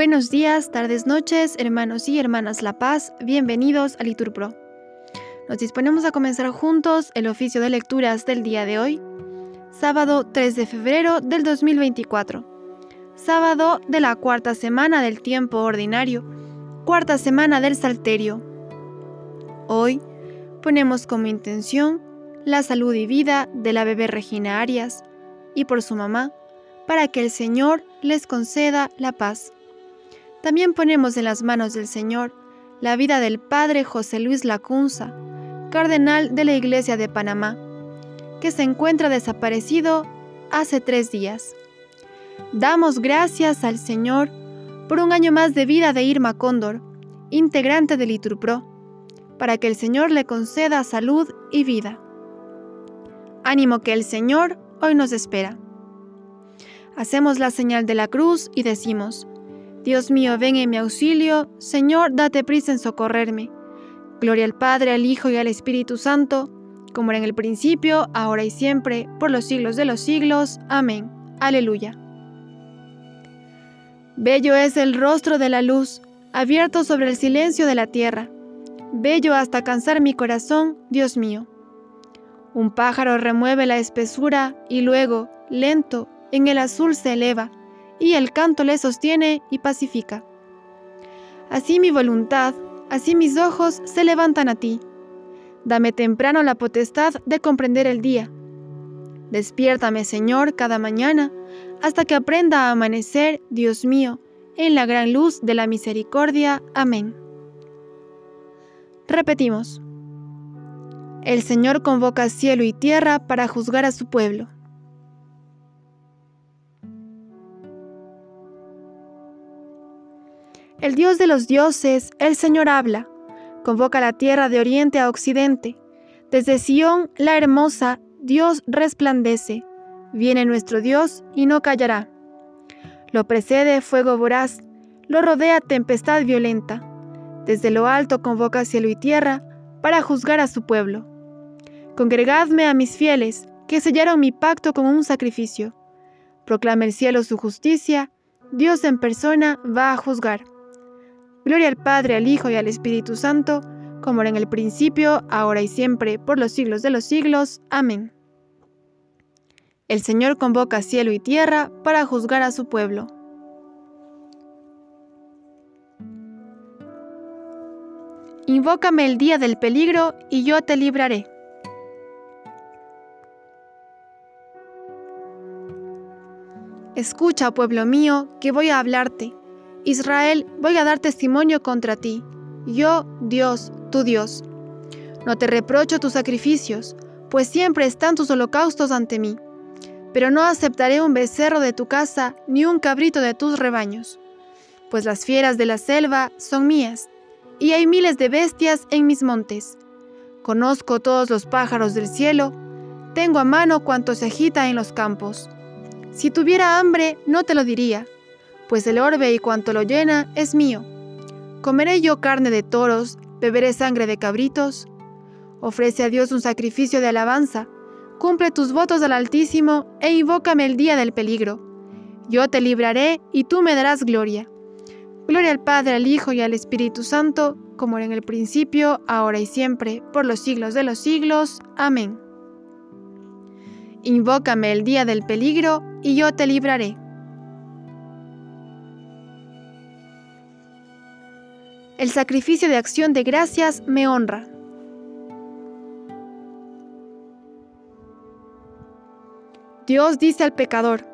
Buenos días, tardes, noches, hermanos y hermanas La Paz, bienvenidos a Liturpro. Nos disponemos a comenzar juntos el oficio de lecturas del día de hoy, sábado 3 de febrero del 2024, sábado de la cuarta semana del tiempo ordinario, cuarta semana del Salterio. Hoy ponemos como intención la salud y vida de la bebé Regina Arias y por su mamá, para que el Señor les conceda la paz. También ponemos en las manos del Señor la vida del Padre José Luis Lacunza, cardenal de la Iglesia de Panamá, que se encuentra desaparecido hace tres días. Damos gracias al Señor por un año más de vida de Irma Cóndor, integrante del Liturpro, para que el Señor le conceda salud y vida. Ánimo que el Señor hoy nos espera. Hacemos la señal de la cruz y decimos, Dios mío, ven en mi auxilio, Señor, date prisa en socorrerme. Gloria al Padre, al Hijo y al Espíritu Santo, como era en el principio, ahora y siempre, por los siglos de los siglos. Amén. Aleluya. Bello es el rostro de la luz, abierto sobre el silencio de la tierra. Bello hasta cansar mi corazón, Dios mío. Un pájaro remueve la espesura y luego, lento, en el azul se eleva, y el canto le sostiene y pacifica. Así mi voluntad, así mis ojos se levantan a ti. Dame temprano la potestad de comprender el día. Despiértame, Señor, cada mañana, hasta que aprenda a amanecer, Dios mío, en la gran luz de la misericordia. Amén. Repetimos. El Señor convoca cielo y tierra para juzgar a su pueblo. El Dios de los dioses, el Señor habla, convoca la tierra de oriente a occidente. Desde Sión, la hermosa, Dios resplandece. Viene nuestro Dios y no callará. Lo precede fuego voraz, lo rodea tempestad violenta. Desde lo alto convoca cielo y tierra para juzgar a su pueblo. Congregadme a mis fieles, que sellaron mi pacto con un sacrificio. Proclama el cielo su justicia, Dios en persona va a juzgar. Gloria al Padre, al Hijo y al Espíritu Santo, como era en el principio, ahora y siempre, por los siglos de los siglos. Amén. El Señor convoca cielo y tierra para juzgar a su pueblo. Invócame el día del peligro y yo te libraré. Escucha, pueblo mío, que voy a hablarte Israel, voy a dar testimonio contra ti. Yo, Dios, tu Dios. No te reprocho tus sacrificios, pues siempre están tus holocaustos ante mí. Pero no aceptaré un becerro de tu casa ni un cabrito de tus rebaños, pues las fieras de la selva son mías, y hay miles de bestias en mis montes. Conozco todos los pájaros del cielo, tengo a mano cuanto se agita en los campos. Si tuviera hambre, no te lo diría pues el orbe y cuanto lo llena es mío. ¿Comeré yo carne de toros, beberé sangre de cabritos? Ofrece a Dios un sacrificio de alabanza, cumple tus votos al Altísimo e invócame el día del peligro. Yo te libraré y tú me darás gloria. Gloria al Padre, al Hijo y al Espíritu Santo, como era en el principio, ahora y siempre, por los siglos de los siglos. Amén. Invócame el día del peligro y yo te libraré. El sacrificio de acción de gracias me honra. Dios dice al pecador,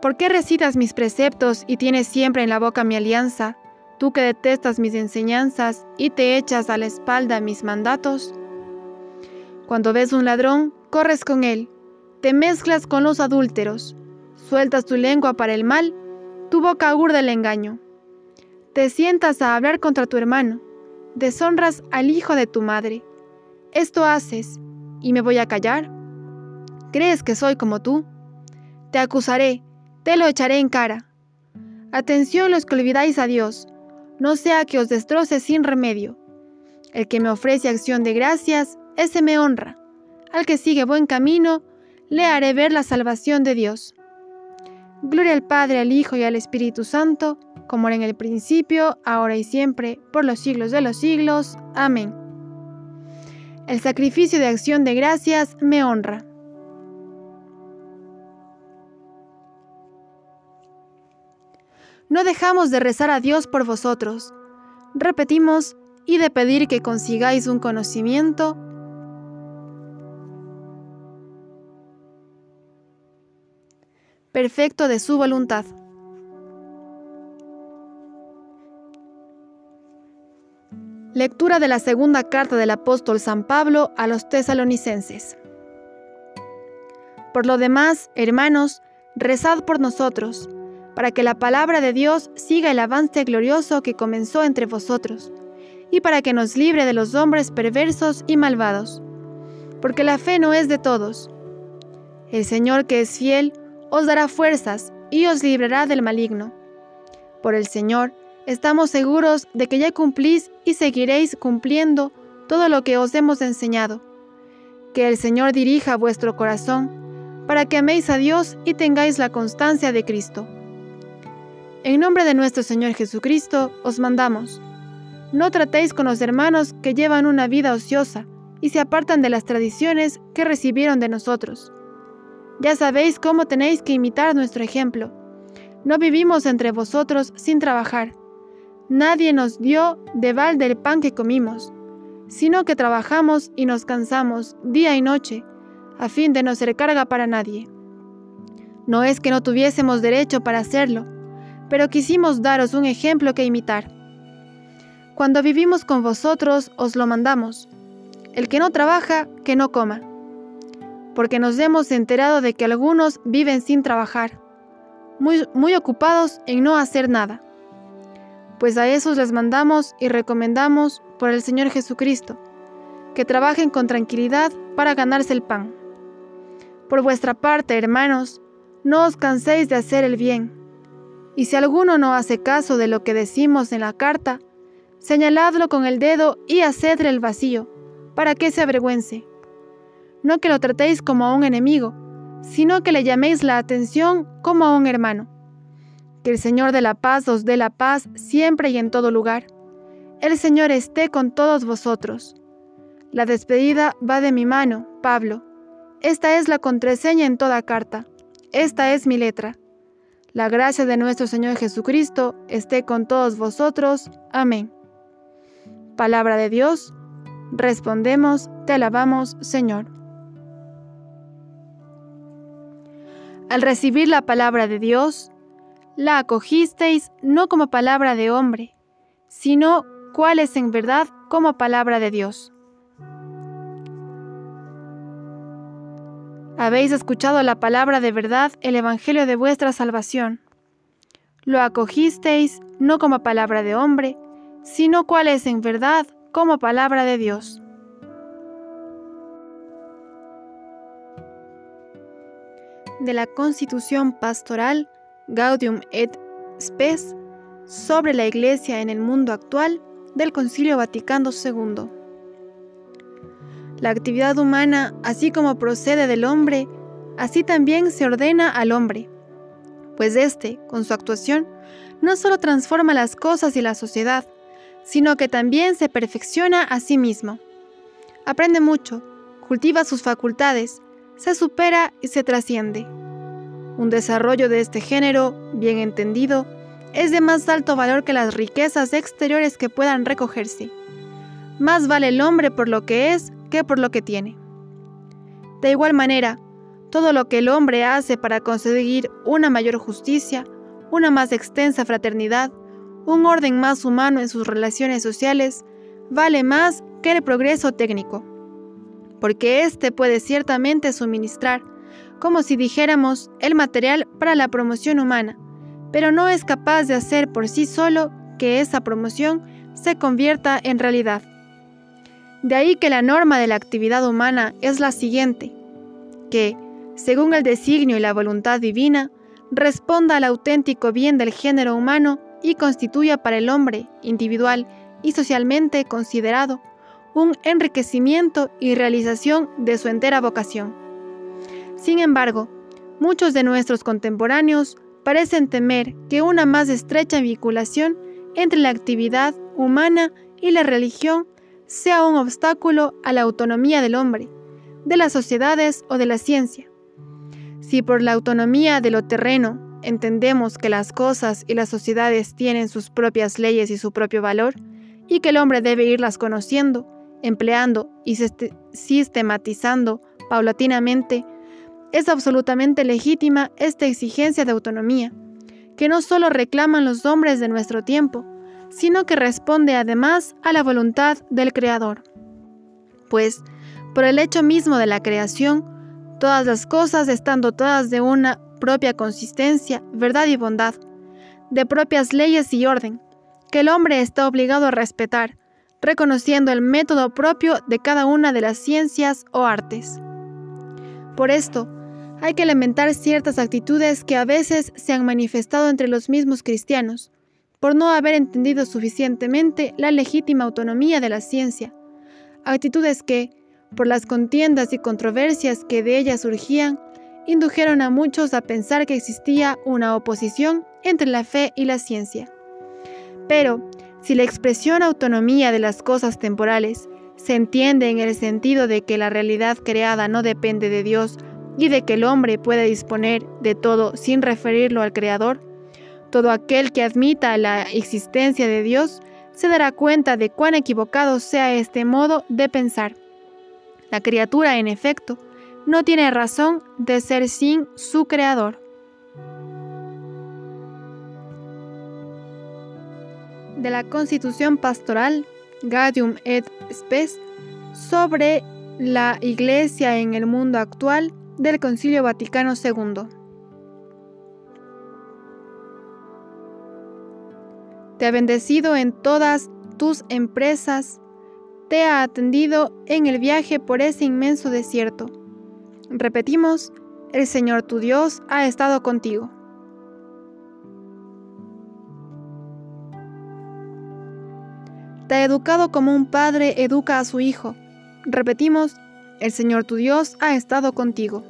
¿por qué recitas mis preceptos y tienes siempre en la boca mi alianza, tú que detestas mis enseñanzas y te echas a la espalda mis mandatos? Cuando ves un ladrón, corres con él, te mezclas con los adúlteros, sueltas tu lengua para el mal, tu boca urda el engaño te sientas a hablar contra tu hermano, deshonras al hijo de tu madre. Esto haces, y me voy a callar. ¿Crees que soy como tú? Te acusaré, te lo echaré en cara. Atención los que olvidáis a Dios, no sea que os destroce sin remedio. El que me ofrece acción de gracias, ese me honra. Al que sigue buen camino, le haré ver la salvación de Dios. Gloria al Padre, al Hijo y al Espíritu Santo, como era en el principio, ahora y siempre, por los siglos de los siglos. Amén. El sacrificio de acción de gracias me honra. No dejamos de rezar a Dios por vosotros. Repetimos, y de pedir que consigáis un conocimiento perfecto de su voluntad. Lectura de la segunda carta del apóstol San Pablo a los tesalonicenses. Por lo demás, hermanos, rezad por nosotros, para que la palabra de Dios siga el avance glorioso que comenzó entre vosotros, y para que nos libre de los hombres perversos y malvados, porque la fe no es de todos. El Señor que es fiel, os dará fuerzas y os librará del maligno. Por el Señor, Estamos seguros de que ya cumplís y seguiréis cumpliendo todo lo que os hemos enseñado. Que el Señor dirija vuestro corazón para que améis a Dios y tengáis la constancia de Cristo. En nombre de nuestro Señor Jesucristo os mandamos, no tratéis con los hermanos que llevan una vida ociosa y se apartan de las tradiciones que recibieron de nosotros. Ya sabéis cómo tenéis que imitar nuestro ejemplo. No vivimos entre vosotros sin trabajar Nadie nos dio de balde el pan que comimos, sino que trabajamos y nos cansamos día y noche, a fin de no ser carga para nadie. No es que no tuviésemos derecho para hacerlo, pero quisimos daros un ejemplo que imitar. Cuando vivimos con vosotros os lo mandamos. El que no trabaja, que no coma. Porque nos hemos enterado de que algunos viven sin trabajar, muy, muy ocupados en no hacer nada pues a esos les mandamos y recomendamos por el Señor Jesucristo, que trabajen con tranquilidad para ganarse el pan. Por vuestra parte, hermanos, no os canséis de hacer el bien, y si alguno no hace caso de lo que decimos en la carta, señaladlo con el dedo y hacedle el vacío, para que se avergüence. No que lo tratéis como a un enemigo, sino que le llaméis la atención como a un hermano. Que el Señor de la paz os dé la paz siempre y en todo lugar. El Señor esté con todos vosotros. La despedida va de mi mano, Pablo. Esta es la contraseña en toda carta. Esta es mi letra. La gracia de nuestro Señor Jesucristo esté con todos vosotros. Amén. Palabra de Dios. Respondemos, te alabamos, Señor. Al recibir la palabra de Dios, la acogisteis no como palabra de hombre, sino cuál es en verdad como palabra de Dios. Habéis escuchado la palabra de verdad, el Evangelio de vuestra salvación. Lo acogisteis no como palabra de hombre, sino cuál es en verdad como palabra de Dios. De la Constitución Pastoral Gaudium et Spes sobre la Iglesia en el mundo actual del Concilio Vaticano II. La actividad humana, así como procede del hombre, así también se ordena al hombre, pues éste, con su actuación, no solo transforma las cosas y la sociedad, sino que también se perfecciona a sí mismo. Aprende mucho, cultiva sus facultades, se supera y se trasciende. Un desarrollo de este género, bien entendido, es de más alto valor que las riquezas exteriores que puedan recogerse. Más vale el hombre por lo que es que por lo que tiene. De igual manera, todo lo que el hombre hace para conseguir una mayor justicia, una más extensa fraternidad, un orden más humano en sus relaciones sociales, vale más que el progreso técnico, porque éste puede ciertamente suministrar como si dijéramos el material para la promoción humana, pero no es capaz de hacer por sí solo que esa promoción se convierta en realidad. De ahí que la norma de la actividad humana es la siguiente, que, según el designio y la voluntad divina, responda al auténtico bien del género humano y constituya para el hombre, individual y socialmente considerado, un enriquecimiento y realización de su entera vocación. Sin embargo, muchos de nuestros contemporáneos parecen temer que una más estrecha vinculación entre la actividad humana y la religión sea un obstáculo a la autonomía del hombre, de las sociedades o de la ciencia. Si por la autonomía de lo terreno entendemos que las cosas y las sociedades tienen sus propias leyes y su propio valor, y que el hombre debe irlas conociendo, empleando y sistematizando paulatinamente, es absolutamente legítima esta exigencia de autonomía, que no solo reclaman los hombres de nuestro tiempo, sino que responde además a la voluntad del Creador. Pues, por el hecho mismo de la creación, todas las cosas están dotadas de una propia consistencia, verdad y bondad, de propias leyes y orden, que el hombre está obligado a respetar, reconociendo el método propio de cada una de las ciencias o artes. Por esto, hay que lamentar ciertas actitudes que a veces se han manifestado entre los mismos cristianos, por no haber entendido suficientemente la legítima autonomía de la ciencia, actitudes que, por las contiendas y controversias que de ella surgían, indujeron a muchos a pensar que existía una oposición entre la fe y la ciencia. Pero, si la expresión autonomía de las cosas temporales se entiende en el sentido de que la realidad creada no depende de Dios y de que el hombre puede disponer de todo sin referirlo al Creador, todo aquel que admita la existencia de Dios se dará cuenta de cuán equivocado sea este modo de pensar. La criatura, en efecto, no tiene razón de ser sin su Creador. De la Constitución Pastoral Gaudium et Spes sobre la Iglesia en el mundo actual del Concilio Vaticano II. Te ha bendecido en todas tus empresas, te ha atendido en el viaje por ese inmenso desierto. Repetimos, el Señor tu Dios ha estado contigo. Te ha educado como un padre educa a su hijo. Repetimos, el Señor tu Dios ha estado contigo.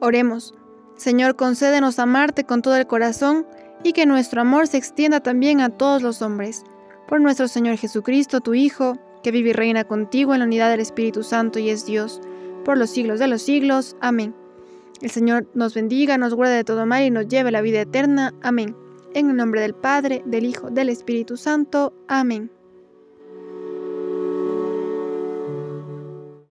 Oremos. Señor, concédenos amarte con todo el corazón y que nuestro amor se extienda también a todos los hombres. Por nuestro Señor Jesucristo, tu Hijo, que vive y reina contigo en la unidad del Espíritu Santo y es Dios, por los siglos de los siglos. Amén. El Señor nos bendiga, nos guarde de todo mal y nos lleve a la vida eterna. Amén. En el nombre del Padre, del Hijo, del Espíritu Santo. Amén.